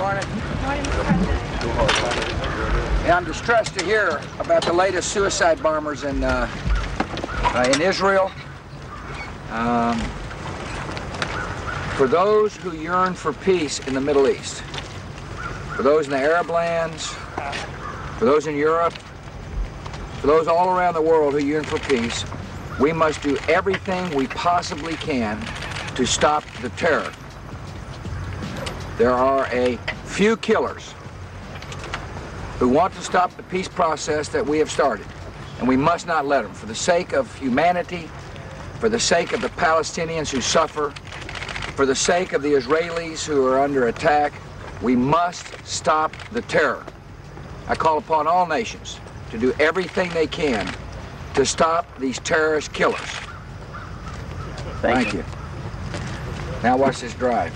morning. Yeah, I'm distressed to hear about the latest suicide bombers in uh, uh, in Israel. Um, for those who yearn for peace in the Middle East, for those in the Arab lands, for those in Europe, for those all around the world who yearn for peace, we must do everything we possibly can to stop the terror. There are a few killers who want to stop the peace process that we have started, and we must not let them. For the sake of humanity, for the sake of the Palestinians who suffer, for the sake of the Israelis who are under attack, we must stop the terror. I call upon all nations to do everything they can to stop these terrorist killers. Thank Thank you. Now watch this drive.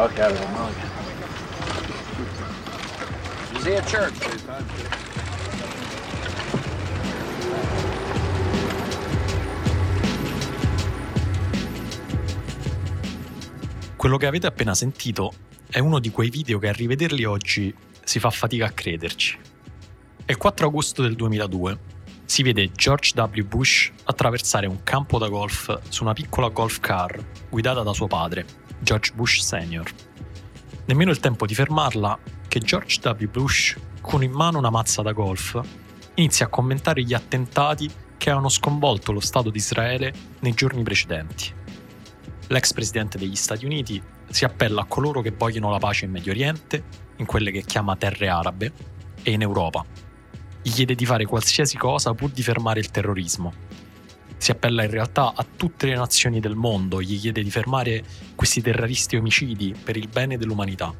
Talked out of the mug. At church. Quello che avete appena sentito è uno di quei video che a rivederli oggi si fa fatica a crederci. È il 4 agosto del 2002. Si vede George W. Bush attraversare un campo da golf su una piccola golf car guidata da suo padre, George Bush Sr. Nemmeno il tempo di fermarla che George W. Bush, con in mano una mazza da golf, inizia a commentare gli attentati che avevano sconvolto lo Stato di Israele nei giorni precedenti l'ex presidente degli Stati Uniti si appella a coloro che vogliono la pace in Medio Oriente, in quelle che chiama terre arabe, e in Europa. Gli chiede di fare qualsiasi cosa pur di fermare il terrorismo. Si appella in realtà a tutte le nazioni del mondo, gli chiede di fermare questi terroristi omicidi per il bene dell'umanità.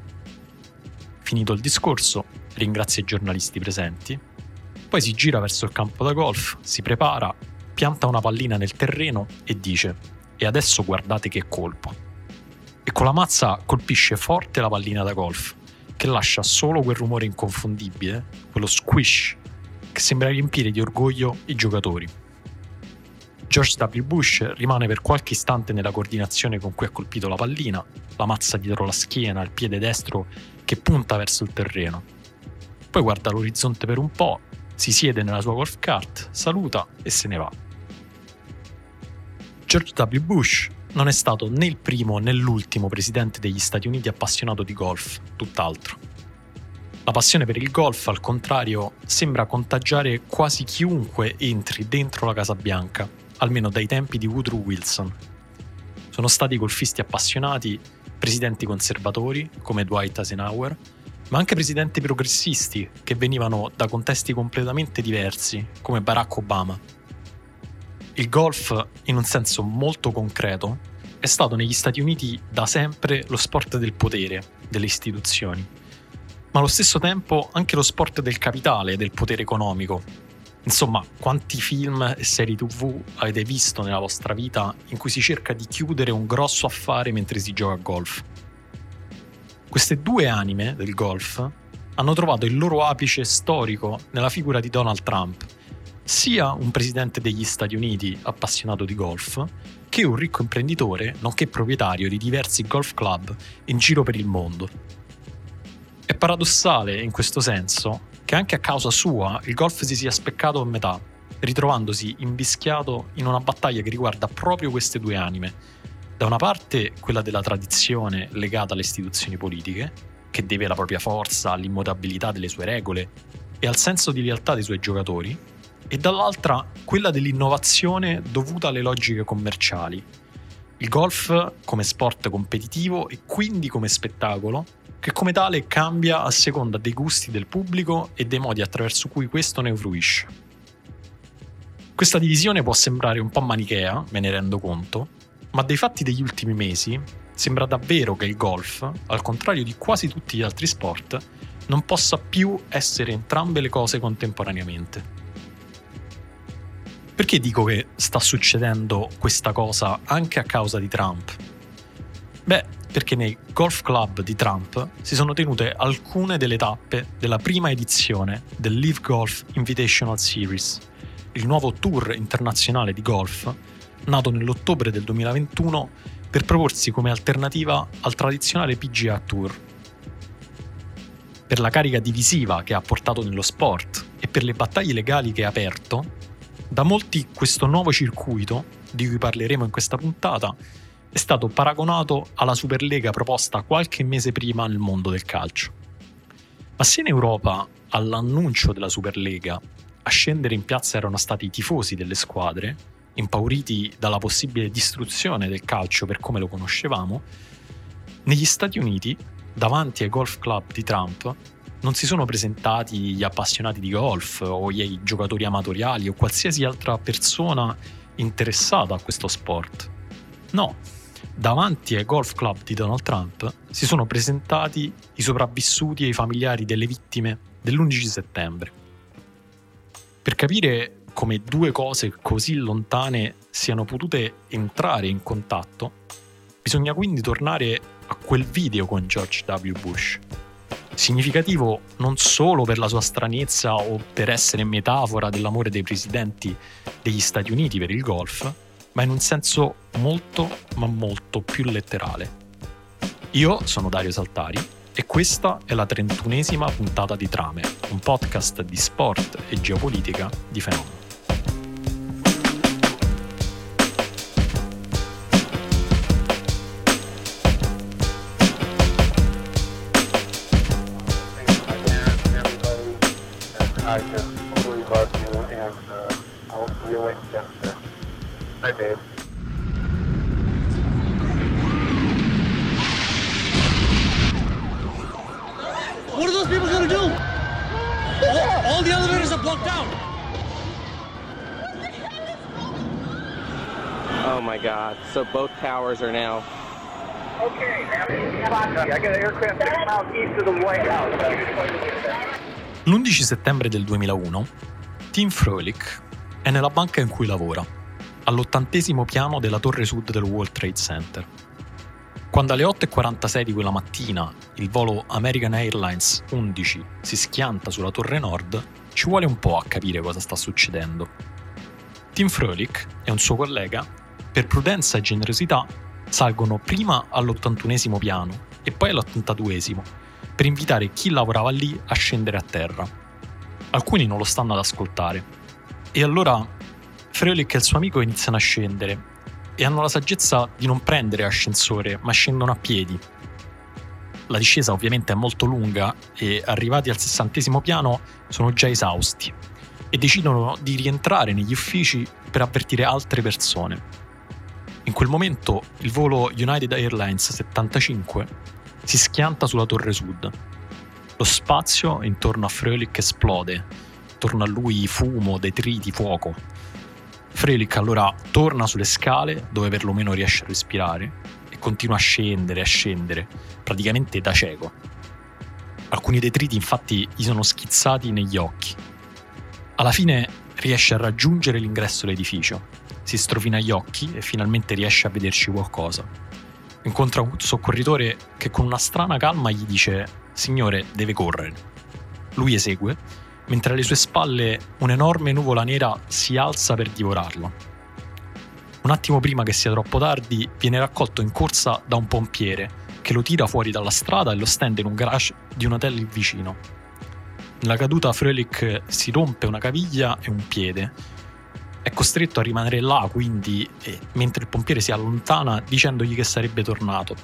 Finito il discorso, ringrazia i giornalisti presenti, poi si gira verso il campo da golf, si prepara, pianta una pallina nel terreno e dice e adesso guardate che colpo. E con la mazza colpisce forte la pallina da golf, che lascia solo quel rumore inconfondibile, quello squish, che sembra riempire di orgoglio i giocatori. George W. Bush rimane per qualche istante nella coordinazione con cui ha colpito la pallina, la mazza dietro la schiena, il piede destro che punta verso il terreno. Poi guarda l'orizzonte per un po', si siede nella sua golf cart, saluta e se ne va. George W. Bush non è stato né il primo né l'ultimo presidente degli Stati Uniti appassionato di golf, tutt'altro. La passione per il golf, al contrario, sembra contagiare quasi chiunque entri dentro la Casa Bianca, almeno dai tempi di Woodrow Wilson. Sono stati golfisti appassionati, presidenti conservatori, come Dwight Eisenhower, ma anche presidenti progressisti che venivano da contesti completamente diversi, come Barack Obama. Il golf, in un senso molto concreto, è stato negli Stati Uniti da sempre lo sport del potere, delle istituzioni, ma allo stesso tempo anche lo sport del capitale del potere economico. Insomma, quanti film e serie tv avete visto nella vostra vita in cui si cerca di chiudere un grosso affare mentre si gioca a golf? Queste due anime del golf hanno trovato il loro apice storico nella figura di Donald Trump, sia un presidente degli Stati Uniti appassionato di golf, che un ricco imprenditore, nonché proprietario di diversi golf club in giro per il mondo. È paradossale in questo senso che anche a causa sua il golf si sia speccato a metà, ritrovandosi invischiato in una battaglia che riguarda proprio queste due anime. Da una parte quella della tradizione legata alle istituzioni politiche, che deve la propria forza all'immutabilità delle sue regole e al senso di lealtà dei suoi giocatori, e dall'altra quella dell'innovazione dovuta alle logiche commerciali. Il golf come sport competitivo e quindi come spettacolo, che come tale cambia a seconda dei gusti del pubblico e dei modi attraverso cui questo ne fruisce. Questa divisione può sembrare un po' manichea, me ne rendo conto, ma dai fatti degli ultimi mesi sembra davvero che il golf, al contrario di quasi tutti gli altri sport, non possa più essere entrambe le cose contemporaneamente. Perché dico che sta succedendo questa cosa anche a causa di Trump? Beh, perché nei golf club di Trump si sono tenute alcune delle tappe della prima edizione del Live Golf Invitational Series, il nuovo tour internazionale di golf nato nell'ottobre del 2021 per proporsi come alternativa al tradizionale PGA Tour. Per la carica divisiva che ha portato nello sport e per le battaglie legali che ha aperto, da molti questo nuovo circuito, di cui parleremo in questa puntata, è stato paragonato alla Superlega proposta qualche mese prima nel mondo del calcio. Ma se in Europa, all'annuncio della Superlega, a scendere in piazza erano stati i tifosi delle squadre, impauriti dalla possibile distruzione del calcio per come lo conoscevamo, negli Stati Uniti, davanti ai golf club di Trump, non si sono presentati gli appassionati di golf o i giocatori amatoriali o qualsiasi altra persona interessata a questo sport. No, davanti ai golf club di Donald Trump si sono presentati i sopravvissuti e i familiari delle vittime dell'11 settembre. Per capire come due cose così lontane siano potute entrare in contatto, bisogna quindi tornare a quel video con George W. Bush significativo non solo per la sua stranezza o per essere metafora dell'amore dei presidenti degli Stati Uniti per il golf, ma in un senso molto, ma molto più letterale. Io sono Dario Saltari e questa è la trentunesima puntata di Trame, un podcast di sport e geopolitica di fenomeno. I just totally love you, and uh, I'll see you later. Bye, babe. What are those people gonna do? All, all the elevators are blocked out. Oh my god. So both towers are now. Okay, I got an aircraft six miles east of the White House. L'11 settembre del 2001, Tim Froelich è nella banca in cui lavora, all'ottantesimo piano della torre sud del World Trade Center. Quando alle 8.46 di quella mattina il volo American Airlines 11 si schianta sulla torre nord, ci vuole un po' a capire cosa sta succedendo. Tim Froelich e un suo collega, per prudenza e generosità, salgono prima all'81esimo piano e poi all'82esimo per invitare chi lavorava lì a scendere a terra. Alcuni non lo stanno ad ascoltare. E allora Froelich e il suo amico iniziano a scendere e hanno la saggezza di non prendere ascensore, ma scendono a piedi. La discesa ovviamente è molto lunga e arrivati al sessantesimo piano sono già esausti e decidono di rientrare negli uffici per avvertire altre persone. In quel momento il volo United Airlines 75 si schianta sulla torre sud. Lo spazio intorno a Frölich esplode, intorno a lui fumo, detriti, fuoco. Frölich allora torna sulle scale dove perlomeno riesce a respirare e continua a scendere, a scendere, praticamente da cieco. Alcuni detriti infatti gli sono schizzati negli occhi. Alla fine riesce a raggiungere l'ingresso dell'edificio, si strofina gli occhi e finalmente riesce a vederci qualcosa. Incontra un soccorritore che con una strana calma gli dice Signore, deve correre. Lui esegue, mentre alle sue spalle un'enorme nuvola nera si alza per divorarlo. Un attimo prima che sia troppo tardi, viene raccolto in corsa da un pompiere che lo tira fuori dalla strada e lo stende in un garage di un hotel vicino. Nella caduta Frölich si rompe una caviglia e un piede. È costretto a rimanere là, quindi, mentre il pompiere si allontana dicendogli che sarebbe tornato.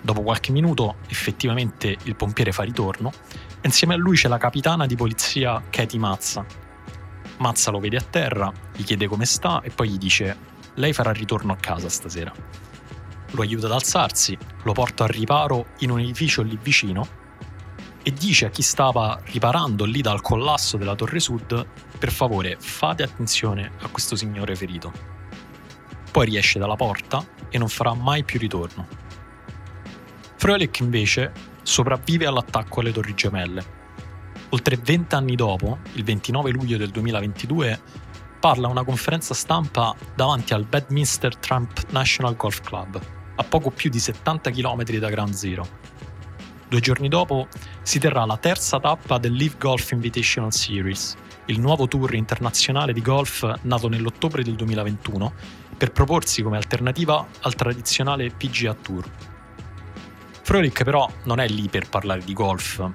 Dopo qualche minuto, effettivamente, il pompiere fa ritorno insieme a lui c'è la capitana di polizia Katie Mazza. Mazza lo vede a terra, gli chiede come sta e poi gli dice lei farà ritorno a casa stasera. Lo aiuta ad alzarsi, lo porta al riparo in un edificio lì vicino e dice a chi stava riparando lì dal collasso della Torre Sud per favore fate attenzione a questo signore ferito. Poi riesce dalla porta e non farà mai più ritorno. Froelich invece sopravvive all'attacco alle Torri Gemelle. Oltre 20 anni dopo, il 29 luglio del 2022, parla a una conferenza stampa davanti al Bedminster Trump National Golf Club, a poco più di 70 km da Ground Zero. Due giorni dopo si terrà la terza tappa del Live Golf Invitational Series, il nuovo tour internazionale di golf nato nell'ottobre del 2021 per proporsi come alternativa al tradizionale PGA Tour. Froelich però non è lì per parlare di golf,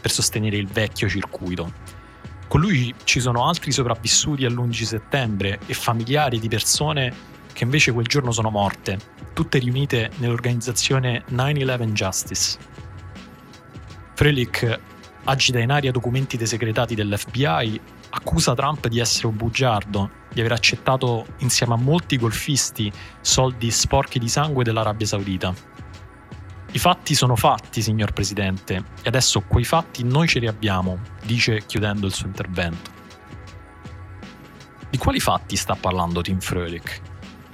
per sostenere il vecchio circuito. Con lui ci sono altri sopravvissuti all'11 settembre e familiari di persone che invece quel giorno sono morte, tutte riunite nell'organizzazione 9-11 Justice. Froelich agita in aria documenti desecretati dell'FBI accusa Trump di essere un bugiardo, di aver accettato insieme a molti golfisti soldi sporchi di sangue dell'Arabia Saudita. I fatti sono fatti, signor Presidente, e adesso quei fatti noi ce li abbiamo, dice chiudendo il suo intervento. Di quali fatti sta parlando Tim Froelich?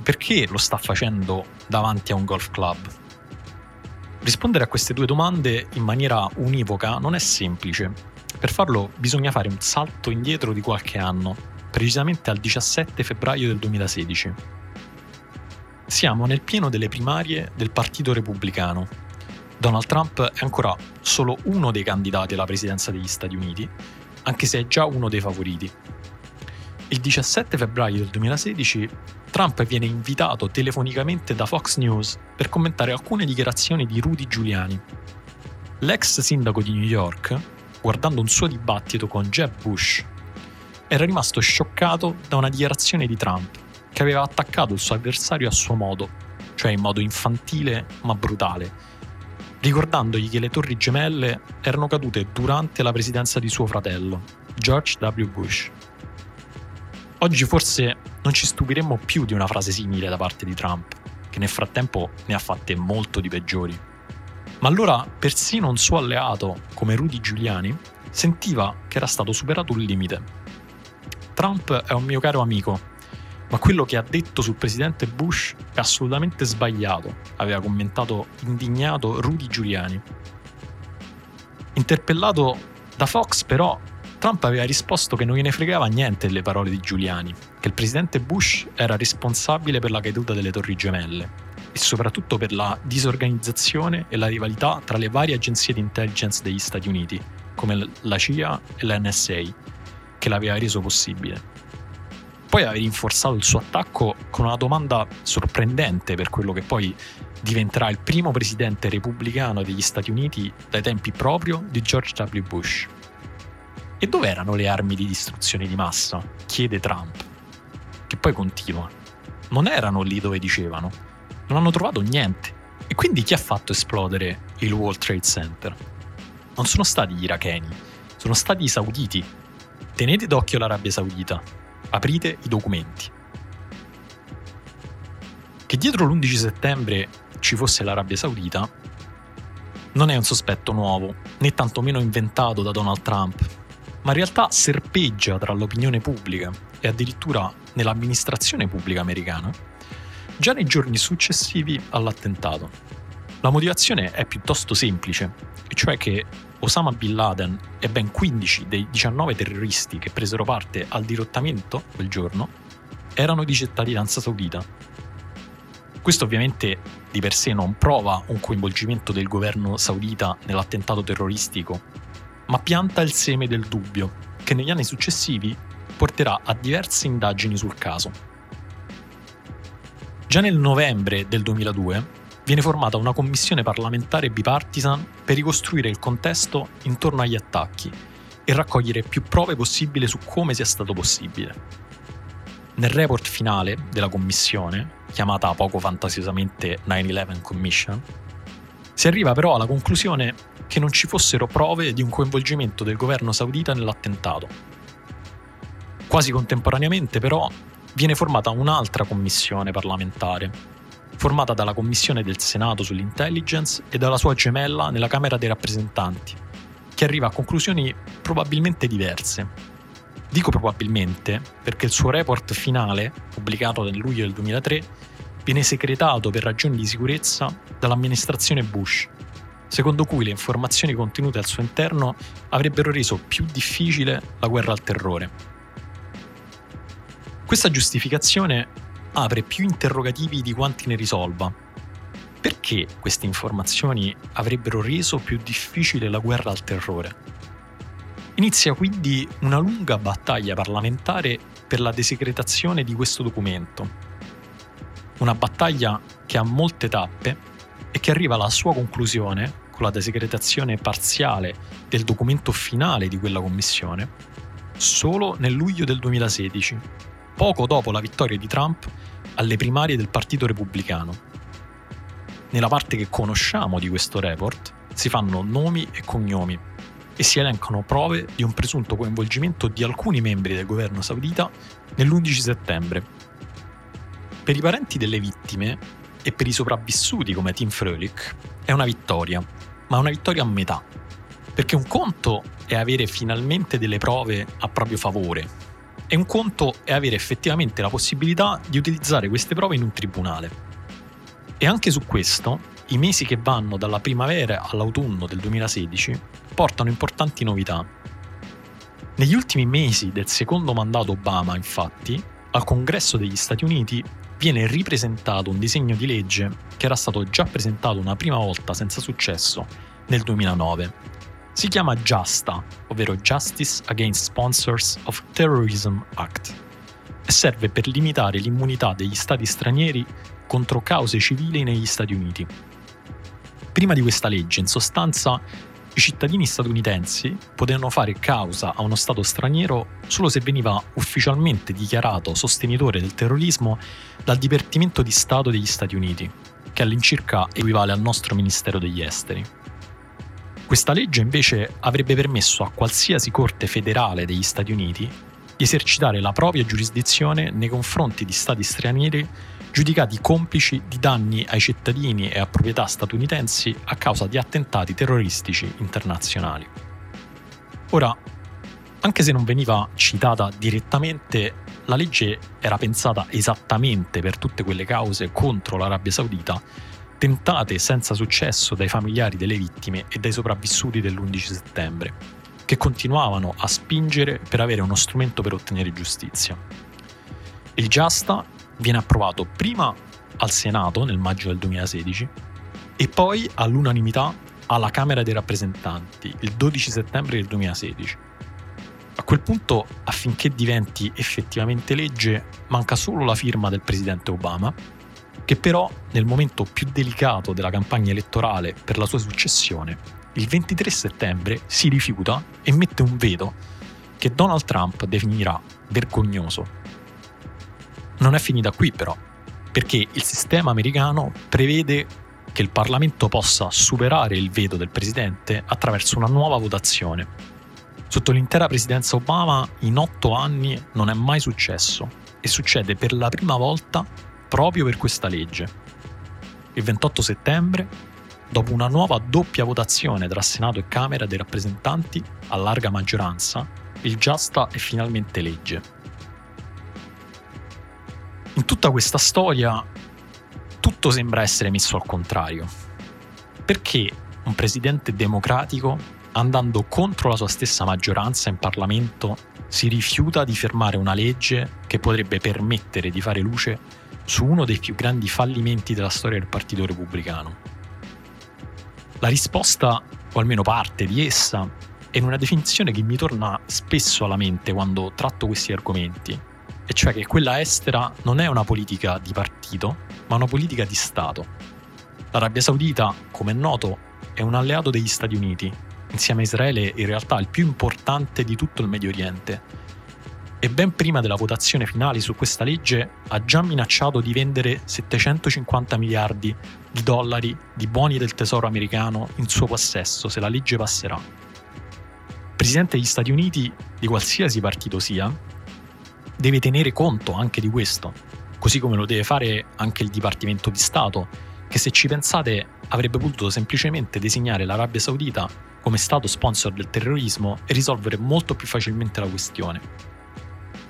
Perché lo sta facendo davanti a un golf club? Rispondere a queste due domande in maniera univoca non è semplice, per farlo bisogna fare un salto indietro di qualche anno, precisamente al 17 febbraio del 2016. Siamo nel pieno delle primarie del Partito Repubblicano. Donald Trump è ancora solo uno dei candidati alla presidenza degli Stati Uniti, anche se è già uno dei favoriti. Il 17 febbraio del 2016 Trump viene invitato telefonicamente da Fox News per commentare alcune dichiarazioni di Rudy Giuliani. L'ex sindaco di New York, guardando un suo dibattito con Jeb Bush, era rimasto scioccato da una dichiarazione di Trump che aveva attaccato il suo avversario a suo modo, cioè in modo infantile ma brutale, ricordandogli che le torri gemelle erano cadute durante la presidenza di suo fratello, George W. Bush. Oggi forse non ci stupiremmo più di una frase simile da parte di Trump, che nel frattempo ne ha fatte molto di peggiori. Ma allora persino un suo alleato, come Rudy Giuliani, sentiva che era stato superato un limite. Trump è un mio caro amico, ma quello che ha detto sul presidente Bush è assolutamente sbagliato, aveva commentato indignato Rudy Giuliani. Interpellato da Fox, però, Trump aveva risposto che non gliene fregava niente delle parole di Giuliani, che il presidente Bush era responsabile per la caduta delle Torri Gemelle e soprattutto per la disorganizzazione e la rivalità tra le varie agenzie di intelligence degli Stati Uniti, come la CIA e la NSA, che l'aveva reso possibile. Poi aveva rinforzato il suo attacco con una domanda sorprendente per quello che poi diventerà il primo presidente repubblicano degli Stati Uniti dai tempi proprio di George W. Bush. E dove erano le armi di distruzione di massa? chiede Trump, che poi continua. Non erano lì dove dicevano, non hanno trovato niente. E quindi chi ha fatto esplodere il World Trade Center? Non sono stati gli iracheni, sono stati i sauditi. Tenete d'occhio l'Arabia Saudita, aprite i documenti. Che dietro l'11 settembre ci fosse l'Arabia Saudita non è un sospetto nuovo, né tantomeno inventato da Donald Trump, ma in realtà serpeggia tra l'opinione pubblica e addirittura nell'amministrazione pubblica americana già nei giorni successivi all'attentato. La motivazione è piuttosto semplice, e cioè che Osama Bin Laden e ben 15 dei 19 terroristi che presero parte al dirottamento quel giorno erano di cittadinanza saudita. Questo ovviamente di per sé non prova un coinvolgimento del governo saudita nell'attentato terroristico, ma pianta il seme del dubbio, che negli anni successivi porterà a diverse indagini sul caso. Già nel novembre del 2002 viene formata una commissione parlamentare bipartisan per ricostruire il contesto intorno agli attacchi e raccogliere più prove possibile su come sia stato possibile. Nel report finale della commissione, chiamata poco fantasiosamente 9-11 Commission, si arriva però alla conclusione che non ci fossero prove di un coinvolgimento del governo saudita nell'attentato. Quasi contemporaneamente però viene formata un'altra commissione parlamentare, formata dalla Commissione del Senato sull'intelligence e dalla sua gemella nella Camera dei rappresentanti, che arriva a conclusioni probabilmente diverse. Dico probabilmente perché il suo report finale, pubblicato nel luglio del 2003, viene segretato per ragioni di sicurezza dall'amministrazione Bush, secondo cui le informazioni contenute al suo interno avrebbero reso più difficile la guerra al terrore. Questa giustificazione apre più interrogativi di quanti ne risolva. Perché queste informazioni avrebbero reso più difficile la guerra al terrore? Inizia quindi una lunga battaglia parlamentare per la desecretazione di questo documento. Una battaglia che ha molte tappe e che arriva alla sua conclusione con la desecretazione parziale del documento finale di quella commissione solo nel luglio del 2016, poco dopo la vittoria di Trump alle primarie del Partito Repubblicano. Nella parte che conosciamo di questo report si fanno nomi e cognomi e si elencano prove di un presunto coinvolgimento di alcuni membri del governo saudita nell'11 settembre. Per i parenti delle vittime e per i sopravvissuti come Tim Frölich è una vittoria, ma una vittoria a metà. Perché un conto è avere finalmente delle prove a proprio favore e un conto è avere effettivamente la possibilità di utilizzare queste prove in un tribunale. E anche su questo, i mesi che vanno dalla primavera all'autunno del 2016 portano importanti novità. Negli ultimi mesi del secondo mandato Obama, infatti, al Congresso degli Stati Uniti viene ripresentato un disegno di legge che era stato già presentato una prima volta senza successo nel 2009. Si chiama JASTA, ovvero Justice Against Sponsors of Terrorism Act, e serve per limitare l'immunità degli stati stranieri contro cause civili negli Stati Uniti. Prima di questa legge, in sostanza, i cittadini statunitensi potevano fare causa a uno Stato straniero solo se veniva ufficialmente dichiarato sostenitore del terrorismo dal Dipartimento di Stato degli Stati Uniti, che all'incirca equivale al nostro Ministero degli Esteri. Questa legge invece avrebbe permesso a qualsiasi corte federale degli Stati Uniti di esercitare la propria giurisdizione nei confronti di stati stranieri giudicati complici di danni ai cittadini e a proprietà statunitensi a causa di attentati terroristici internazionali. Ora, anche se non veniva citata direttamente, la legge era pensata esattamente per tutte quelle cause contro l'Arabia Saudita, tentate senza successo dai familiari delle vittime e dai sopravvissuti dell'11 settembre, che continuavano a spingere per avere uno strumento per ottenere giustizia. Il Giasta viene approvato prima al Senato nel maggio del 2016 e poi all'unanimità alla Camera dei rappresentanti il 12 settembre del 2016. A quel punto, affinché diventi effettivamente legge, manca solo la firma del presidente Obama, che però nel momento più delicato della campagna elettorale per la sua successione, il 23 settembre si rifiuta e mette un veto che Donald Trump definirà vergognoso non è finita qui però, perché il sistema americano prevede che il Parlamento possa superare il veto del Presidente attraverso una nuova votazione. Sotto l'intera presidenza Obama in otto anni non è mai successo e succede per la prima volta proprio per questa legge. Il 28 settembre, dopo una nuova doppia votazione tra Senato e Camera dei rappresentanti a larga maggioranza, il Giasta è finalmente legge. In tutta questa storia tutto sembra essere messo al contrario. Perché un presidente democratico, andando contro la sua stessa maggioranza in Parlamento, si rifiuta di fermare una legge che potrebbe permettere di fare luce su uno dei più grandi fallimenti della storia del Partito Repubblicano? La risposta, o almeno parte di essa, è in una definizione che mi torna spesso alla mente quando tratto questi argomenti, e cioè che quella estera non è una politica di partito, ma una politica di Stato. L'Arabia Saudita, come è noto, è un alleato degli Stati Uniti, insieme a Israele in realtà il più importante di tutto il Medio Oriente. E ben prima della votazione finale su questa legge ha già minacciato di vendere 750 miliardi di dollari di buoni del tesoro americano in suo possesso se la legge passerà. Presidente degli Stati Uniti, di qualsiasi partito sia, deve tenere conto anche di questo, così come lo deve fare anche il Dipartimento di Stato, che se ci pensate avrebbe potuto semplicemente designare l'Arabia Saudita come Stato sponsor del terrorismo e risolvere molto più facilmente la questione.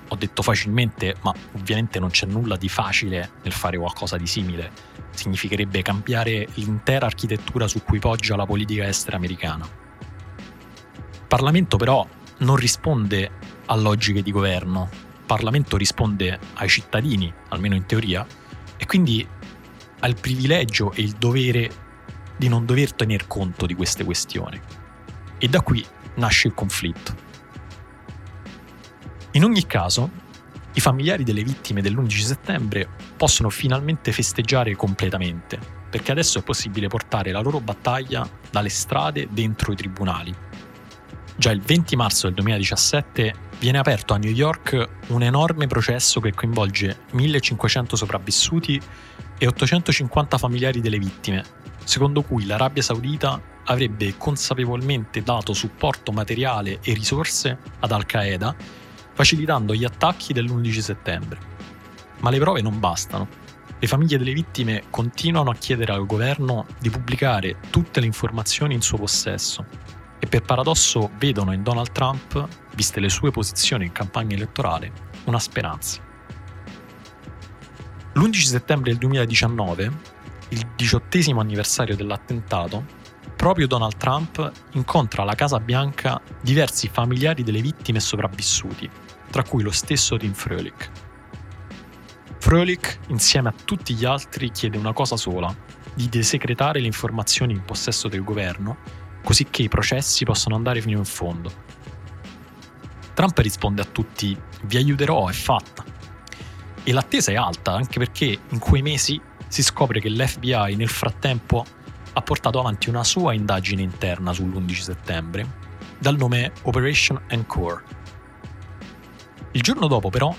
Ho detto facilmente, ma ovviamente non c'è nulla di facile nel fare qualcosa di simile. Significherebbe cambiare l'intera architettura su cui poggia la politica estera americana. Il Parlamento però non risponde a logiche di governo, Parlamento risponde ai cittadini, almeno in teoria, e quindi ha il privilegio e il dovere di non dover tener conto di queste questioni. E da qui nasce il conflitto. In ogni caso, i familiari delle vittime dell'11 settembre possono finalmente festeggiare completamente, perché adesso è possibile portare la loro battaglia dalle strade dentro i tribunali. Già il 20 marzo del 2017 viene aperto a New York un enorme processo che coinvolge 1500 sopravvissuti e 850 familiari delle vittime, secondo cui l'Arabia Saudita avrebbe consapevolmente dato supporto materiale e risorse ad Al-Qaeda, facilitando gli attacchi dell'11 settembre. Ma le prove non bastano. Le famiglie delle vittime continuano a chiedere al governo di pubblicare tutte le informazioni in suo possesso e per paradosso vedono in Donald Trump, viste le sue posizioni in campagna elettorale, una speranza. L'11 settembre del 2019, il diciottesimo anniversario dell'attentato, proprio Donald Trump incontra alla Casa Bianca diversi familiari delle vittime sopravvissuti, tra cui lo stesso Tim Froelich. Froelich, insieme a tutti gli altri, chiede una cosa sola, di desecretare le informazioni in possesso del governo, così che i processi possano andare fino in fondo. Trump risponde a tutti, vi aiuterò, è fatta. E l'attesa è alta, anche perché in quei mesi si scopre che l'FBI nel frattempo ha portato avanti una sua indagine interna sull'11 settembre, dal nome Operation Encore. Il giorno dopo, però,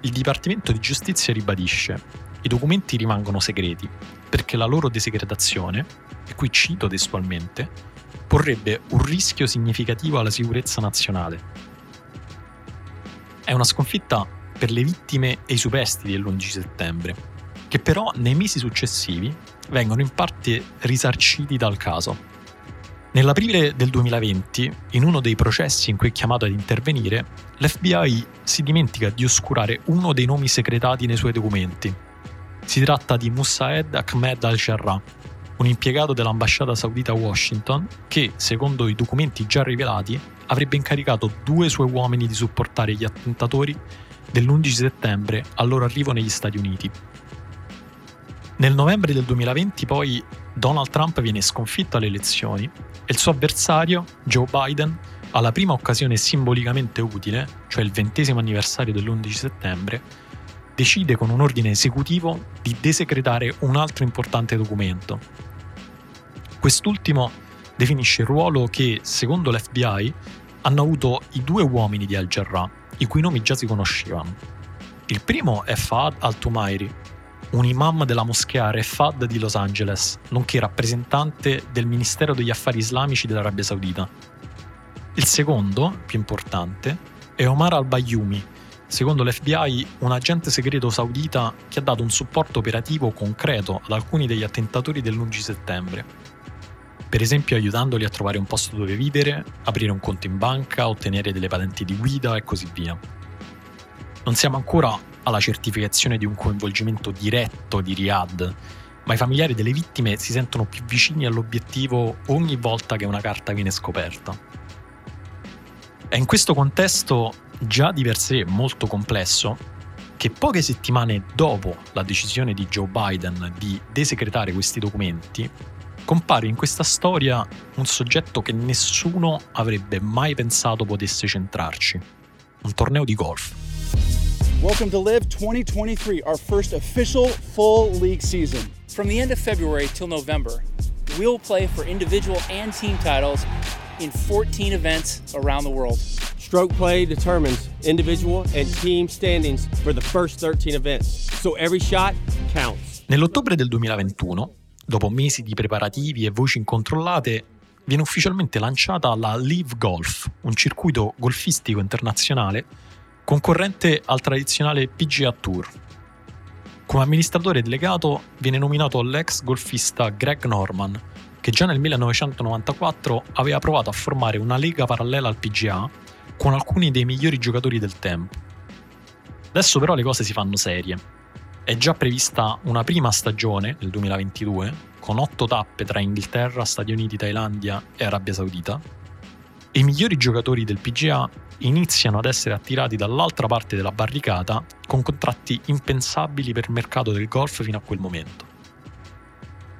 il Dipartimento di Giustizia ribadisce i documenti rimangono segreti perché la loro desecretazione, e qui cito testualmente, porrebbe un rischio significativo alla sicurezza nazionale. È una sconfitta per le vittime e i superstiti dell'11 settembre, che però nei mesi successivi vengono in parte risarciti dal caso. Nell'aprile del 2020, in uno dei processi in cui è chiamato ad intervenire, l'FBI si dimentica di oscurare uno dei nomi segretati nei suoi documenti. Si tratta di Mussaed Ahmed al-Sharrah, un impiegato dell'ambasciata saudita a Washington che, secondo i documenti già rivelati, avrebbe incaricato due suoi uomini di supportare gli attentatori dell'11 settembre al loro arrivo negli Stati Uniti. Nel novembre del 2020 poi Donald Trump viene sconfitto alle elezioni e il suo avversario, Joe Biden, alla prima occasione simbolicamente utile, cioè il ventesimo anniversario dell'11 settembre, decide con un ordine esecutivo di desecretare un altro importante documento. Quest'ultimo definisce il ruolo che, secondo l'FBI, hanno avuto i due uomini di Al-Jarrah, i cui nomi già si conoscevano. Il primo è Fahad al-Tumairi, un imam della moschea Refad di Los Angeles, nonché rappresentante del Ministero degli Affari Islamici dell'Arabia Saudita. Il secondo, più importante, è Omar al-Bayoumi, secondo l'FBI un agente segreto saudita che ha dato un supporto operativo concreto ad alcuni degli attentatori dell'11 settembre. Per esempio aiutandoli a trovare un posto dove vivere, aprire un conto in banca, ottenere delle patenti di guida e così via. Non siamo ancora alla certificazione di un coinvolgimento diretto di Riyadh, ma i familiari delle vittime si sentono più vicini all'obiettivo ogni volta che una carta viene scoperta. È in questo contesto, già di per sé molto complesso, che poche settimane dopo la decisione di Joe Biden di desecretare questi documenti, compare in questa storia un soggetto che nessuno avrebbe mai pensato potesse centrarci, un torneo di golf. Welcome to Live 2023, our first official full league season. From the end of February till November, we'll play for individual and team titles in 14 events around the world. Stroke play determines individual and team standings for the first 13 events, so every shot counts. Nell'ottobre del 2021, dopo mesi di preparativi e voci incontrollate, viene ufficialmente lanciata la Live Golf, un circuito golfistico internazionale concorrente al tradizionale PGA Tour. Come amministratore delegato viene nominato l'ex golfista Greg Norman, che già nel 1994 aveva provato a formare una lega parallela al PGA con alcuni dei migliori giocatori del tempo. Adesso però le cose si fanno serie. È già prevista una prima stagione nel 2022, con otto tappe tra Inghilterra, Stati Uniti, Thailandia e Arabia Saudita, e i migliori giocatori del PGA iniziano ad essere attirati dall'altra parte della barricata con contratti impensabili per il mercato del golf fino a quel momento.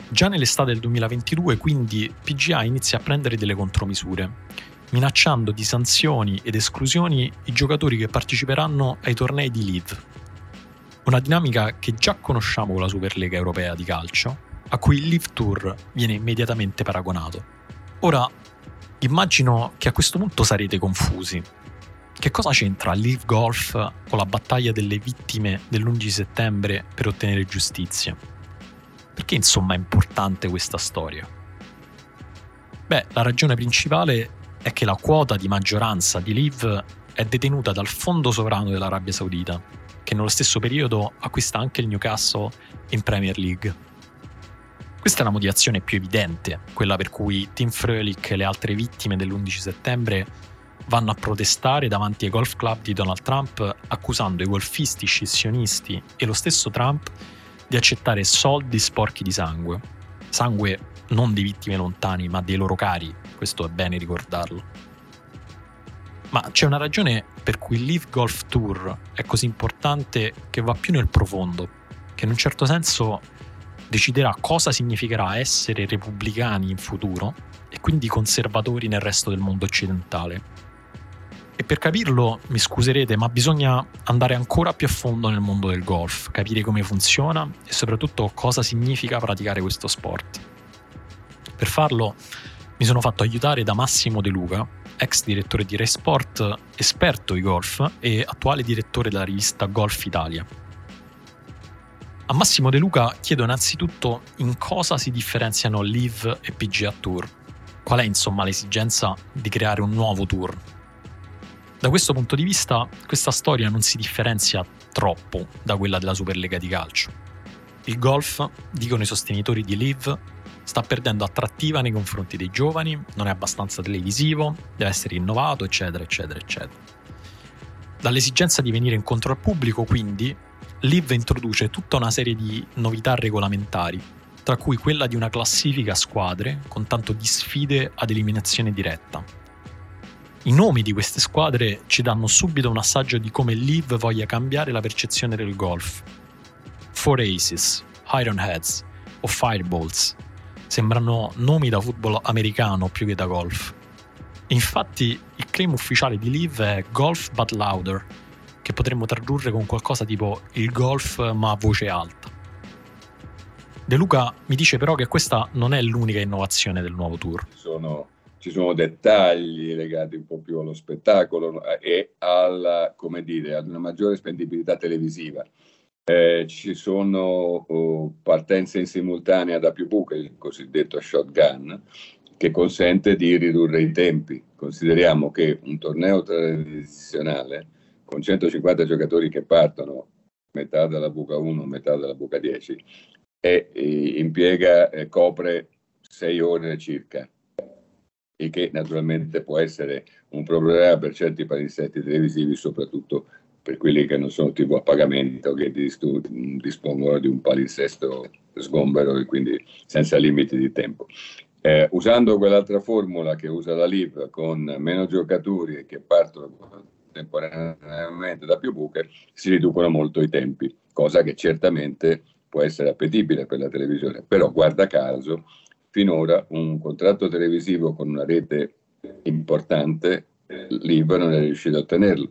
Già nell'estate del 2022 quindi PGA inizia a prendere delle contromisure, minacciando di sanzioni ed esclusioni i giocatori che parteciperanno ai tornei di Live. Una dinamica che già conosciamo con la Superlega europea di calcio, a cui il Live Tour viene immediatamente paragonato. Ora, immagino che a questo punto sarete confusi. Che cosa c'entra Live Golf con la battaglia delle vittime dell'11 settembre per ottenere giustizia? Perché insomma è importante questa storia? Beh, la ragione principale è che la quota di maggioranza di Live è detenuta dal fondo sovrano dell'Arabia Saudita, che nello stesso periodo acquista anche il Newcastle in Premier League. Questa è la motivazione più evidente, quella per cui Tim Frölich e le altre vittime dell'11 settembre vanno a protestare davanti ai golf club di Donald Trump accusando i golfisti scissionisti e lo stesso Trump di accettare soldi sporchi di sangue. Sangue non di vittime lontani, ma dei loro cari, questo è bene ricordarlo. Ma c'è una ragione per cui il Live Golf Tour è così importante che va più nel profondo, che in un certo senso deciderà cosa significherà essere repubblicani in futuro e quindi conservatori nel resto del mondo occidentale. E per capirlo, mi scuserete, ma bisogna andare ancora più a fondo nel mondo del golf, capire come funziona e soprattutto cosa significa praticare questo sport. Per farlo mi sono fatto aiutare da Massimo De Luca, ex direttore di Ray Sport, esperto di golf e attuale direttore della rivista Golf Italia. A Massimo De Luca chiedo innanzitutto in cosa si differenziano Live e PGA Tour. Qual è insomma l'esigenza di creare un nuovo tour? Da questo punto di vista, questa storia non si differenzia troppo da quella della Superlega di calcio. Il golf, dicono i sostenitori di Live, sta perdendo attrattiva nei confronti dei giovani, non è abbastanza televisivo, deve essere innovato, eccetera, eccetera, eccetera. Dall'esigenza di venire incontro al pubblico, quindi, Live introduce tutta una serie di novità regolamentari, tra cui quella di una classifica a squadre con tanto di sfide ad eliminazione diretta. I nomi di queste squadre ci danno subito un assaggio di come Live voglia cambiare la percezione del golf. Four Aces, Iron Heads o Fireballs sembrano nomi da football americano più che da golf. Infatti il claim ufficiale di Live è Golf but louder, che potremmo tradurre con qualcosa tipo il golf ma a voce alta. De Luca mi dice però che questa non è l'unica innovazione del nuovo tour. Sono, ci sono dettagli legati un po' più allo spettacolo e alla, dire, ad una maggiore spendibilità televisiva. Eh, ci sono oh, partenze in simultanea da più buche, il cosiddetto shotgun, che consente di ridurre i tempi. Consideriamo che un torneo tradizionale con 150 giocatori che partono, metà dalla buca 1, metà dalla buca 10, e, e impiega, e copre 6 ore circa, il che naturalmente può essere un problema per certi palinsetti televisivi, soprattutto per quelli che non sono TV a pagamento, che dispongono di un palinsesto sgombero e quindi senza limiti di tempo. Eh, usando quell'altra formula che usa la LIV con meno giocatori che partono contemporaneamente da più buche, si riducono molto i tempi, cosa che certamente può essere appetibile per la televisione. Però guarda caso, finora un contratto televisivo con una rete importante, l'IV non è riuscito a ottenerlo.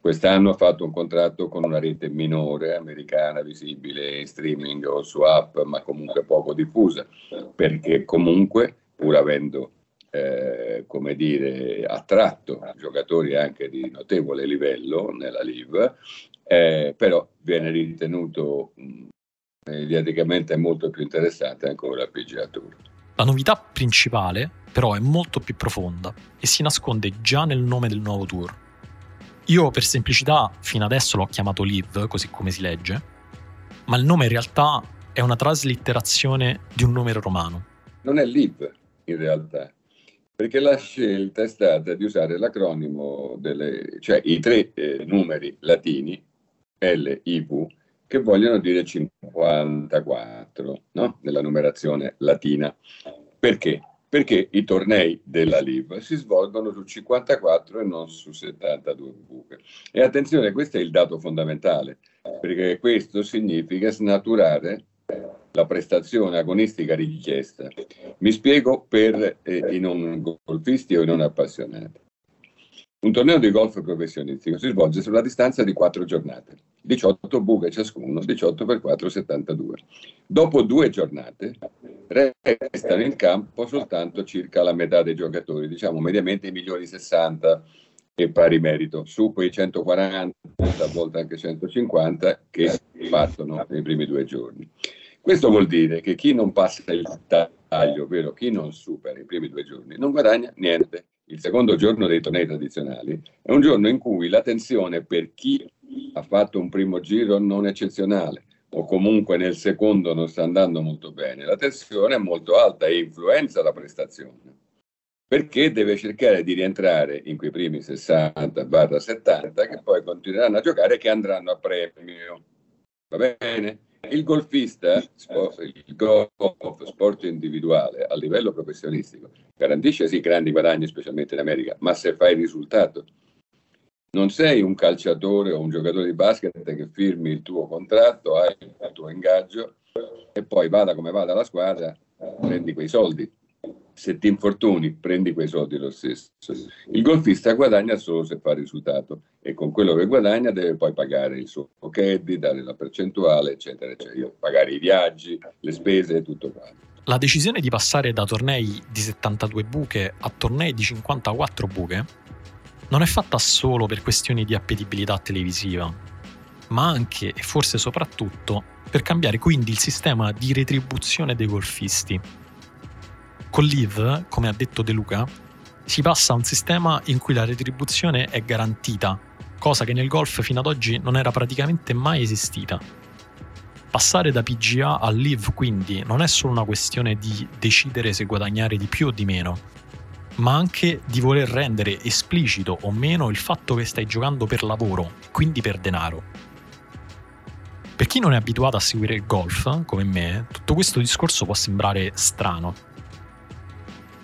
Quest'anno ha fatto un contratto con una rete minore, americana, visibile in streaming o su app, ma comunque poco diffusa, perché comunque, pur avendo eh, come dire, attratto giocatori anche di notevole livello nella Live, eh, però viene ritenuto mediaticamente molto più interessante ancora il PGA Tour. La novità principale però è molto più profonda e si nasconde già nel nome del nuovo tour. Io per semplicità fino adesso l'ho chiamato Live, così come si legge, ma il nome in realtà è una traslitterazione di un nome romano. Non è Live in realtà, perché la scelta è stata di usare l'acronimo, delle, cioè i tre eh, numeri latini, L, I, V, che vogliono dire 54, no? nella numerazione latina. Perché? perché i tornei della LIV si svolgono su 54 e non su 72 buche. E attenzione, questo è il dato fondamentale, perché questo significa snaturare la prestazione agonistica richiesta. Mi spiego per eh, i non golfisti o i non appassionati. Un torneo di golf professionistico si svolge sulla distanza di quattro giornate, 18 buche ciascuno, 18 per 4, 72. Dopo due giornate restano in campo soltanto circa la metà dei giocatori, diciamo mediamente i migliori 60 e pari merito, su quei 140, a volte anche 150 che partono nei primi due giorni. Questo vuol dire che chi non passa il taglio, ovvero chi non supera i primi due giorni, non guadagna niente il secondo giorno dei tornei tradizionali, è un giorno in cui la tensione per chi ha fatto un primo giro non eccezionale o comunque nel secondo non sta andando molto bene, la tensione è molto alta e influenza la prestazione perché deve cercare di rientrare in quei primi 60-70 che poi continueranno a giocare e che andranno a premio. Va bene? Il golfista, il golf, sport individuale a livello professionistico, garantisce sì grandi guadagni, specialmente in America, ma se fai il risultato, non sei un calciatore o un giocatore di basket che firmi il tuo contratto, hai il tuo ingaggio e poi vada come vada la squadra, prendi quei soldi se ti infortuni prendi quei soldi lo stesso. Il golfista guadagna solo se fa risultato e con quello che guadagna deve poi pagare il suo caddy, dare la percentuale, eccetera, eccetera, pagare i viaggi, le spese e tutto quanto. La decisione di passare da tornei di 72 buche a tornei di 54 buche non è fatta solo per questioni di appetibilità televisiva, ma anche e forse soprattutto per cambiare quindi il sistema di retribuzione dei golfisti con l'IV, come ha detto De Luca, si passa a un sistema in cui la retribuzione è garantita, cosa che nel golf fino ad oggi non era praticamente mai esistita. Passare da PGA a LIV quindi non è solo una questione di decidere se guadagnare di più o di meno, ma anche di voler rendere esplicito o meno il fatto che stai giocando per lavoro, quindi per denaro. Per chi non è abituato a seguire il golf, come me, tutto questo discorso può sembrare strano,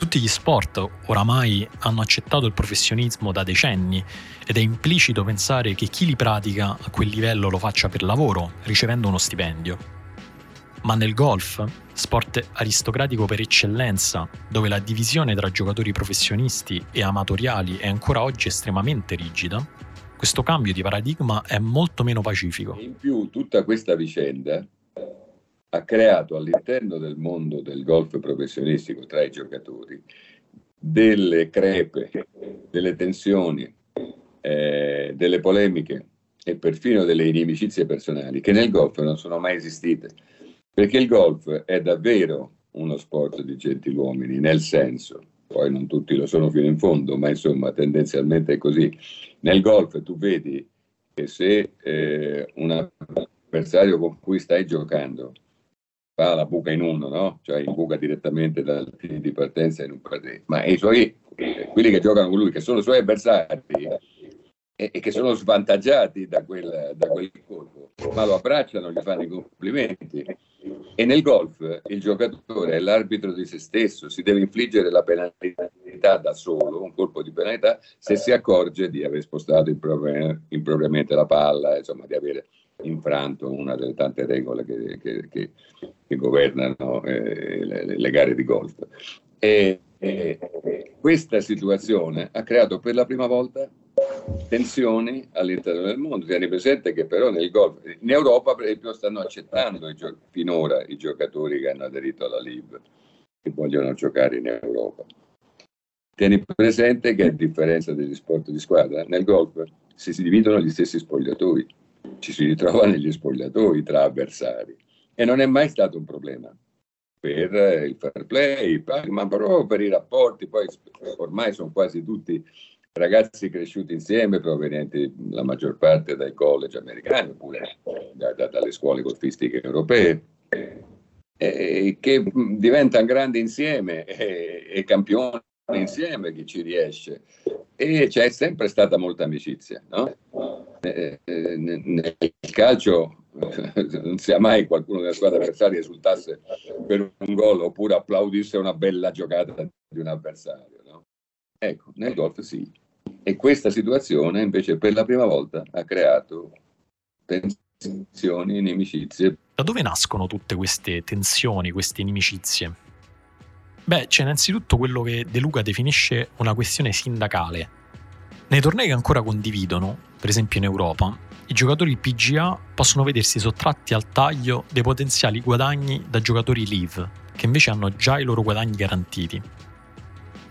tutti gli sport oramai hanno accettato il professionismo da decenni ed è implicito pensare che chi li pratica a quel livello lo faccia per lavoro, ricevendo uno stipendio. Ma nel golf, sport aristocratico per eccellenza, dove la divisione tra giocatori professionisti e amatoriali è ancora oggi estremamente rigida, questo cambio di paradigma è molto meno pacifico. In più, tutta questa vicenda ha creato all'interno del mondo del golf professionistico tra i giocatori delle crepe, delle tensioni, eh, delle polemiche e perfino delle inimicizie personali che nel golf non sono mai esistite. Perché il golf è davvero uno sport di gentiluomini, nel senso, poi non tutti lo sono fino in fondo, ma insomma tendenzialmente è così. Nel golf tu vedi che se eh, un avversario con cui stai giocando fa la buca in uno, no? Cioè in buca direttamente dal team di partenza in un partito. Ma i suoi, quelli che giocano con lui, che sono i suoi avversari e, e che sono svantaggiati da quel, da quel colpo, ma lo abbracciano, gli fanno i complimenti. E nel golf il giocatore è l'arbitro di se stesso, si deve infliggere la penalità da solo, un colpo di penalità, se si accorge di aver spostato impropriamente la palla, insomma di avere infranto una delle tante regole che, che, che, che governano eh, le, le, gare di golf. E, e, questa situazione ha creato per la prima volta tensioni all'interno del mondo. Tieni presente che però nel golf, in Europa per esempio stanno accettando i gio- finora i giocatori che hanno aderito alla LIB, che vogliono giocare in Europa. Tieni presente che a differenza degli sport di squadra, nel golf si, si dividono gli stessi spogliatori ci si ritrova negli spogliatoi tra avversari. E non è mai stato un problema. Per il fair play, ma proprio per i rapporti, poi ormai sono quasi tutti ragazzi cresciuti insieme, provenienti la maggior parte dai college americani oppure da, da, dalle scuole golfistiche europee, eh, che diventano grandi insieme e, e campioni insieme chi ci riesce e c'è sempre stata molta amicizia no? Eh, eh, nel calcio non sia mai qualcuno della squadra avversaria esultasse per un gol oppure applaudisse una bella giocata di un avversario. No? Ecco, nel golf sì. E questa situazione invece per la prima volta ha creato tensioni, inimicizie. Da dove nascono tutte queste tensioni, queste inimicizie? Beh, c'è innanzitutto quello che De Luca definisce una questione sindacale. Nei tornei che ancora condividono, per esempio in Europa, i giocatori PGA possono vedersi sottratti al taglio dei potenziali guadagni da giocatori Live, che invece hanno già i loro guadagni garantiti.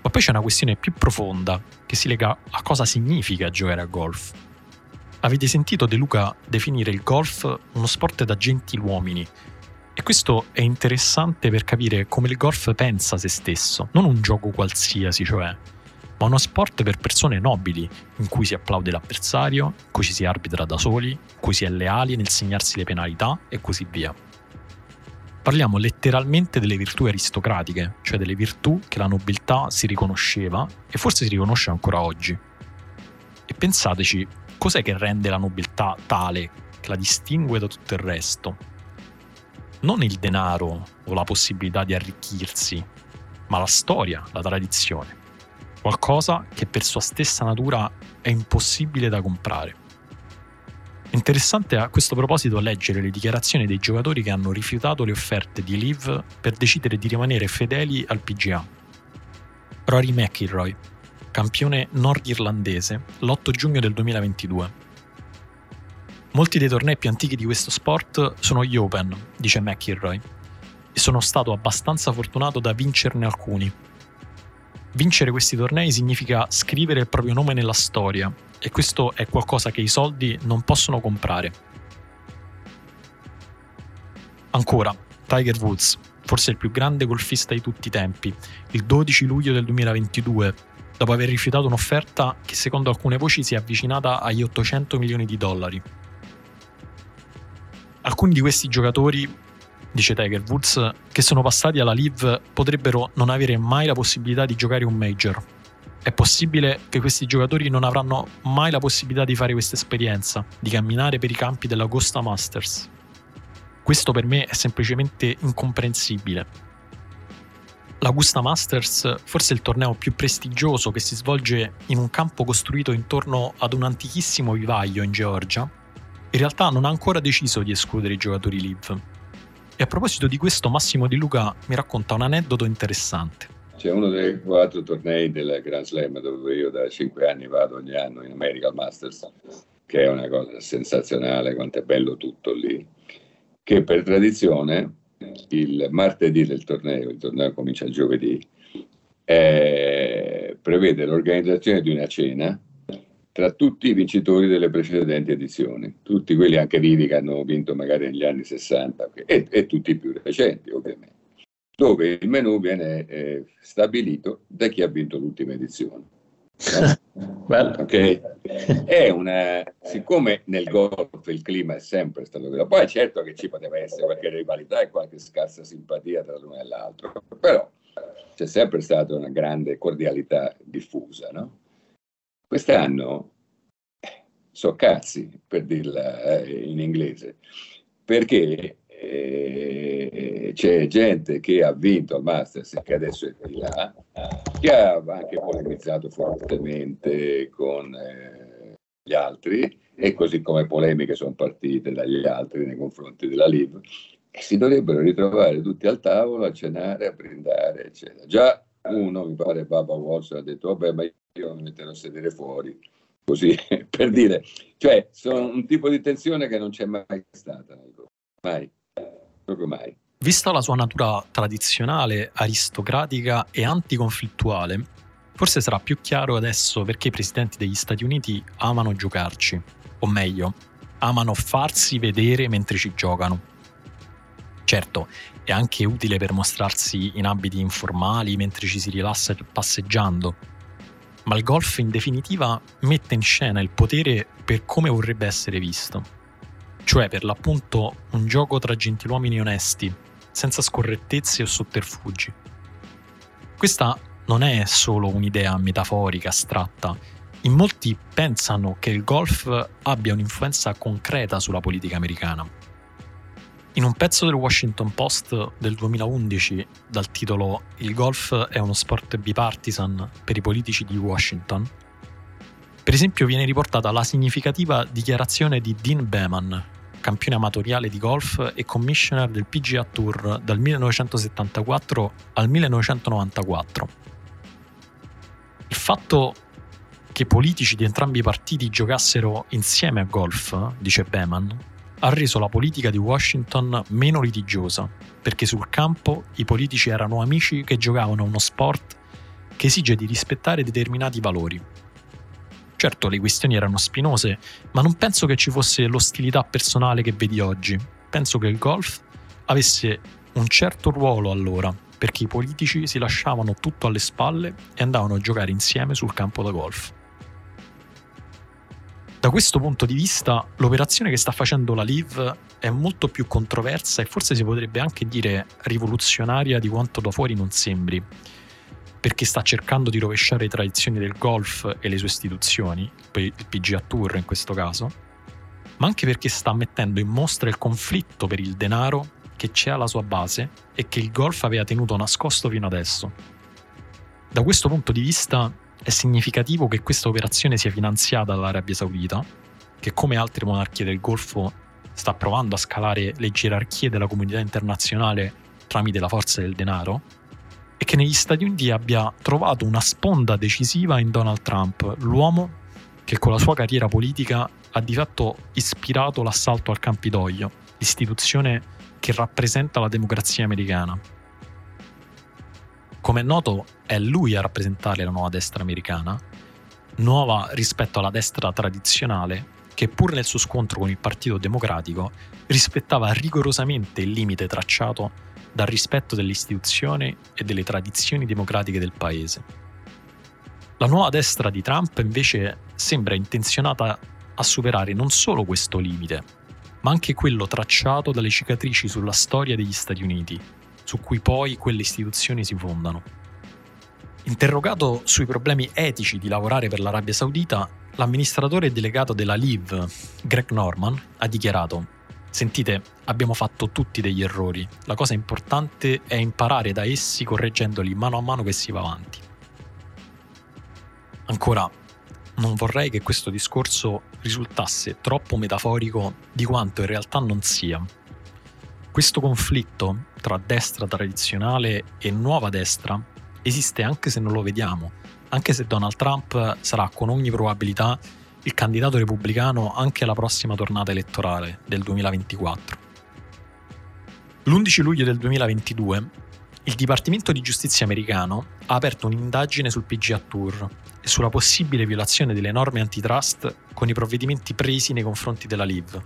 Ma poi c'è una questione più profonda che si lega a cosa significa giocare a golf. Avete sentito De Luca definire il golf uno sport da gentiluomini e questo è interessante per capire come il golf pensa a se stesso, non un gioco qualsiasi, cioè, ma uno sport per persone nobili, in cui si applaude l'avversario, in cui ci si arbitra da soli, in cui si è leali nel segnarsi le penalità e così via. Parliamo letteralmente delle virtù aristocratiche, cioè delle virtù che la nobiltà si riconosceva e forse si riconosce ancora oggi. E pensateci, cos'è che rende la nobiltà tale, che la distingue da tutto il resto? Non il denaro o la possibilità di arricchirsi, ma la storia, la tradizione. Qualcosa che per sua stessa natura è impossibile da comprare. Interessante a questo proposito leggere le dichiarazioni dei giocatori che hanno rifiutato le offerte di Liv per decidere di rimanere fedeli al PGA. Rory McIlroy, campione nordirlandese, l'8 giugno del 2022 Molti dei tornei più antichi di questo sport sono gli Open, dice McIlroy, e sono stato abbastanza fortunato da vincerne alcuni. Vincere questi tornei significa scrivere il proprio nome nella storia, e questo è qualcosa che i soldi non possono comprare. Ancora, Tiger Woods, forse il più grande golfista di tutti i tempi, il 12 luglio del 2022, dopo aver rifiutato un'offerta che secondo alcune voci si è avvicinata agli 800 milioni di dollari. Alcuni di questi giocatori, dice Tiger Woods, che sono passati alla Live potrebbero non avere mai la possibilità di giocare un major. È possibile che questi giocatori non avranno mai la possibilità di fare questa esperienza, di camminare per i campi dell'Augusta Masters. Questo per me è semplicemente incomprensibile. L'Augusta Masters forse il torneo più prestigioso che si svolge in un campo costruito intorno ad un antichissimo vivaio in Georgia in realtà non ha ancora deciso di escludere i giocatori live. E a proposito di questo, Massimo Di Luca mi racconta un aneddoto interessante. C'è uno dei quattro tornei del Grand Slam dove io da cinque anni vado ogni anno in American Masters, che è una cosa sensazionale, quanto è bello tutto lì, che per tradizione il martedì del torneo, il torneo comincia il giovedì, eh, prevede l'organizzazione di una cena tra tutti i vincitori delle precedenti edizioni, tutti quelli anche vivi che hanno vinto magari negli anni 60 e, e tutti i più recenti ovviamente, dove il menù viene eh, stabilito da chi ha vinto l'ultima edizione. No? okay. È una, siccome nel golf il clima è sempre stato quello, poi certo che ci poteva essere qualche rivalità e qualche scarsa simpatia tra l'uno e l'altro, però c'è sempre stata una grande cordialità diffusa, no? Quest'anno so cazzi, per dirla eh, in inglese, perché eh, c'è gente che ha vinto al Masters che adesso è di là, che ha anche polemizzato fortemente con eh, gli altri e così come polemiche sono partite dagli altri nei confronti della Liv e si dovrebbero ritrovare tutti al tavolo a cenare, a brindare, eccetera. Già uno, mi pare Baba Watson, ha detto, vabbè, ma mi metterò a sedere fuori, così, per dire, cioè, sono un tipo di tensione che non c'è mai stata, mai, proprio mai. Vista la sua natura tradizionale, aristocratica e anticonflittuale, forse sarà più chiaro adesso perché i presidenti degli Stati Uniti amano giocarci, o meglio, amano farsi vedere mentre ci giocano. Certo, è anche utile per mostrarsi in abiti informali mentre ci si rilassa passeggiando, ma il golf in definitiva mette in scena il potere per come vorrebbe essere visto, cioè per l'appunto un gioco tra gentiluomini onesti, senza scorrettezze o sotterfugi. Questa non è solo un'idea metaforica, astratta. In molti pensano che il golf abbia un'influenza concreta sulla politica americana. In un pezzo del Washington Post del 2011 dal titolo Il golf è uno sport bipartisan per i politici di Washington, per esempio viene riportata la significativa dichiarazione di Dean Beman, campione amatoriale di golf e commissioner del PGA Tour dal 1974 al 1994. Il fatto che politici di entrambi i partiti giocassero insieme a golf, dice Beman, ha reso la politica di Washington meno litigiosa, perché sul campo i politici erano amici che giocavano uno sport che esige di rispettare determinati valori, Certo, le questioni erano spinose, ma non penso che ci fosse l'ostilità personale che vedi oggi. Penso che il golf avesse un certo ruolo allora, perché i politici si lasciavano tutto alle spalle e andavano a giocare insieme sul campo da golf. Da questo punto di vista, l'operazione che sta facendo la Live è molto più controversa e forse si potrebbe anche dire rivoluzionaria di quanto da fuori non sembri perché sta cercando di rovesciare le tradizioni del golf e le sue istituzioni, il PGA Tour in questo caso, ma anche perché sta mettendo in mostra il conflitto per il denaro che c'è alla sua base e che il golf aveva tenuto nascosto fino adesso. Da questo punto di vista è significativo che questa operazione sia finanziata dall'Arabia Saudita, che come altre monarchie del Golfo sta provando a scalare le gerarchie della comunità internazionale tramite la forza del denaro, e che negli Stati Uniti abbia trovato una sponda decisiva in Donald Trump, l'uomo che con la sua carriera politica ha di fatto ispirato l'assalto al Campidoglio, l'istituzione che rappresenta la democrazia americana. Come è noto, è lui a rappresentare la nuova destra americana, nuova rispetto alla destra tradizionale che pur nel suo scontro con il Partito Democratico rispettava rigorosamente il limite tracciato dal rispetto delle istituzioni e delle tradizioni democratiche del paese. La nuova destra di Trump invece sembra intenzionata a superare non solo questo limite, ma anche quello tracciato dalle cicatrici sulla storia degli Stati Uniti, su cui poi quelle istituzioni si fondano. Interrogato sui problemi etici di lavorare per l'Arabia Saudita, l'amministratore delegato della LIV, Greg Norman, ha dichiarato Sentite, abbiamo fatto tutti degli errori. La cosa importante è imparare da essi correggendoli mano a mano che si va avanti. Ancora, non vorrei che questo discorso risultasse troppo metaforico di quanto in realtà non sia. Questo conflitto tra destra tradizionale e nuova destra esiste anche se non lo vediamo, anche se Donald Trump sarà con ogni probabilità il candidato repubblicano anche alla prossima tornata elettorale del 2024. L'11 luglio del 2022 il Dipartimento di Giustizia americano ha aperto un'indagine sul PGA Tour e sulla possibile violazione delle norme antitrust con i provvedimenti presi nei confronti della LIV,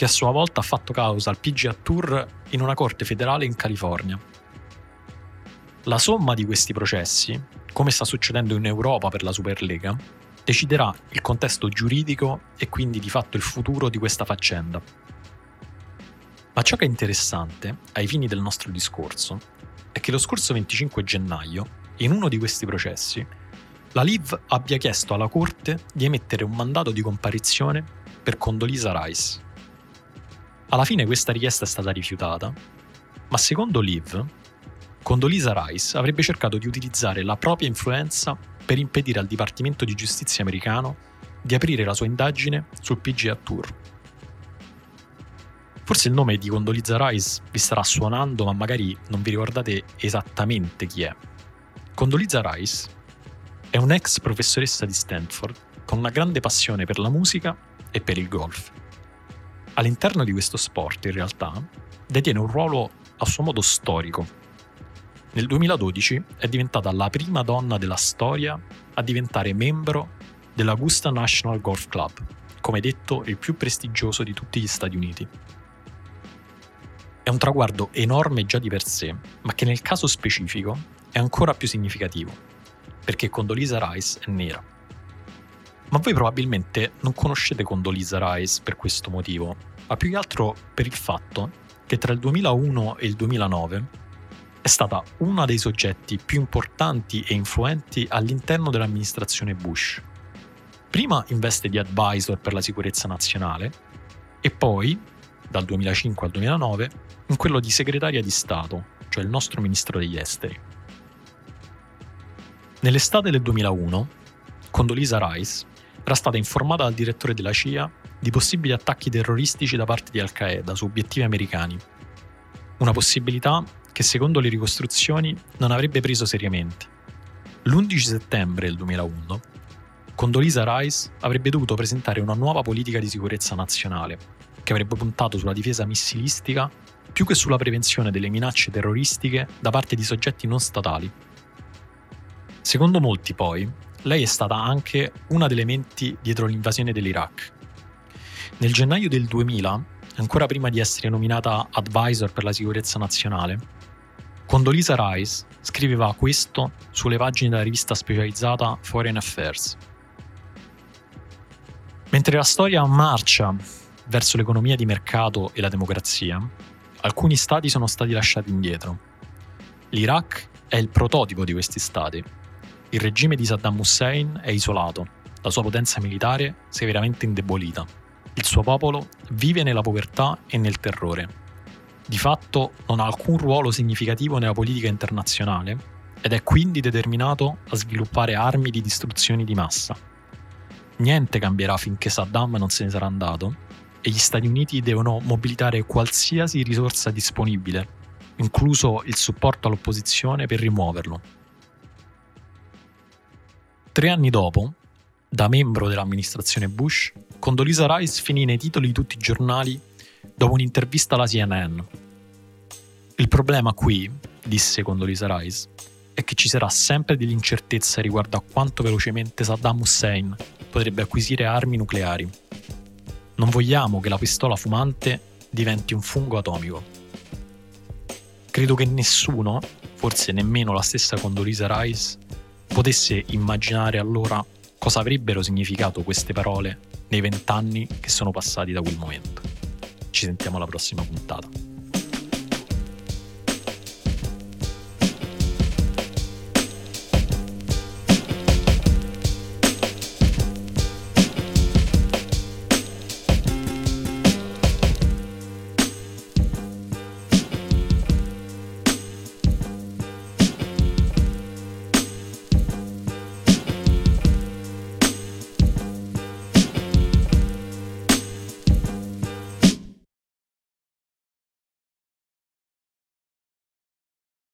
che a sua volta ha fatto causa al PGA Tour in una corte federale in California. La somma di questi processi, come sta succedendo in Europa per la Superlega, deciderà il contesto giuridico e quindi di fatto il futuro di questa faccenda. Ma ciò che è interessante, ai fini del nostro discorso, è che lo scorso 25 gennaio, in uno di questi processi, la LIV abbia chiesto alla Corte di emettere un mandato di comparizione per Condolisa Rice. Alla fine questa richiesta è stata rifiutata, ma secondo LIV, Condolisa Rice avrebbe cercato di utilizzare la propria influenza per impedire al Dipartimento di Giustizia americano di aprire la sua indagine sul PGA Tour. Forse il nome di Condoleezza Rice vi starà suonando, ma magari non vi ricordate esattamente chi è. Condoleezza Rice è un'ex professoressa di Stanford con una grande passione per la musica e per il golf. All'interno di questo sport, in realtà, detiene un ruolo a suo modo storico nel 2012 è diventata la prima donna della storia a diventare membro dell'Augusta National Golf Club, come detto il più prestigioso di tutti gli Stati Uniti. È un traguardo enorme già di per sé, ma che nel caso specifico è ancora più significativo, perché Condoleezza Rice è nera. Ma voi probabilmente non conoscete Condoleezza Rice per questo motivo, ma più che altro per il fatto che tra il 2001 e il 2009 è stata uno dei soggetti più importanti e influenti all'interno dell'amministrazione Bush. Prima in veste di advisor per la sicurezza nazionale e poi dal 2005 al 2009, in quello di segretaria di Stato, cioè il nostro ministro degli esteri. Nell'estate del 2001, Condoleezza Rice era stata informata dal direttore della CIA di possibili attacchi terroristici da parte di Al-Qaeda su obiettivi americani. Una possibilità che secondo le ricostruzioni non avrebbe preso seriamente. L'11 settembre del 2001, Condoleezza Rice avrebbe dovuto presentare una nuova politica di sicurezza nazionale, che avrebbe puntato sulla difesa missilistica più che sulla prevenzione delle minacce terroristiche da parte di soggetti non statali. Secondo molti, poi, lei è stata anche una delle menti dietro l'invasione dell'Iraq. Nel gennaio del 2000, ancora prima di essere nominata advisor per la sicurezza nazionale, Condoleezza Rice scriveva questo sulle pagine della rivista specializzata Foreign Affairs. Mentre la storia marcia verso l'economia di mercato e la democrazia, alcuni stati sono stati lasciati indietro. L'Iraq è il prototipo di questi stati. Il regime di Saddam Hussein è isolato, la sua potenza militare severamente indebolita. Il suo popolo vive nella povertà e nel terrore. Di fatto non ha alcun ruolo significativo nella politica internazionale ed è quindi determinato a sviluppare armi di distruzione di massa. Niente cambierà finché Saddam non se ne sarà andato e gli Stati Uniti devono mobilitare qualsiasi risorsa disponibile, incluso il supporto all'opposizione per rimuoverlo. Tre anni dopo, da membro dell'amministrazione Bush, Condoleezza Rice finì nei titoli di tutti i giornali dopo un'intervista alla CNN. Il problema qui, disse Condoleezza Rice, è che ci sarà sempre dell'incertezza riguardo a quanto velocemente Saddam Hussein potrebbe acquisire armi nucleari non vogliamo che la pistola fumante diventi un fungo atomico. Credo che nessuno, forse nemmeno la stessa Condoleezza Rice, potesse immaginare allora cosa avrebbero significato queste parole nei vent'anni che sono passati da quel momento. Ci sentiamo alla prossima puntata.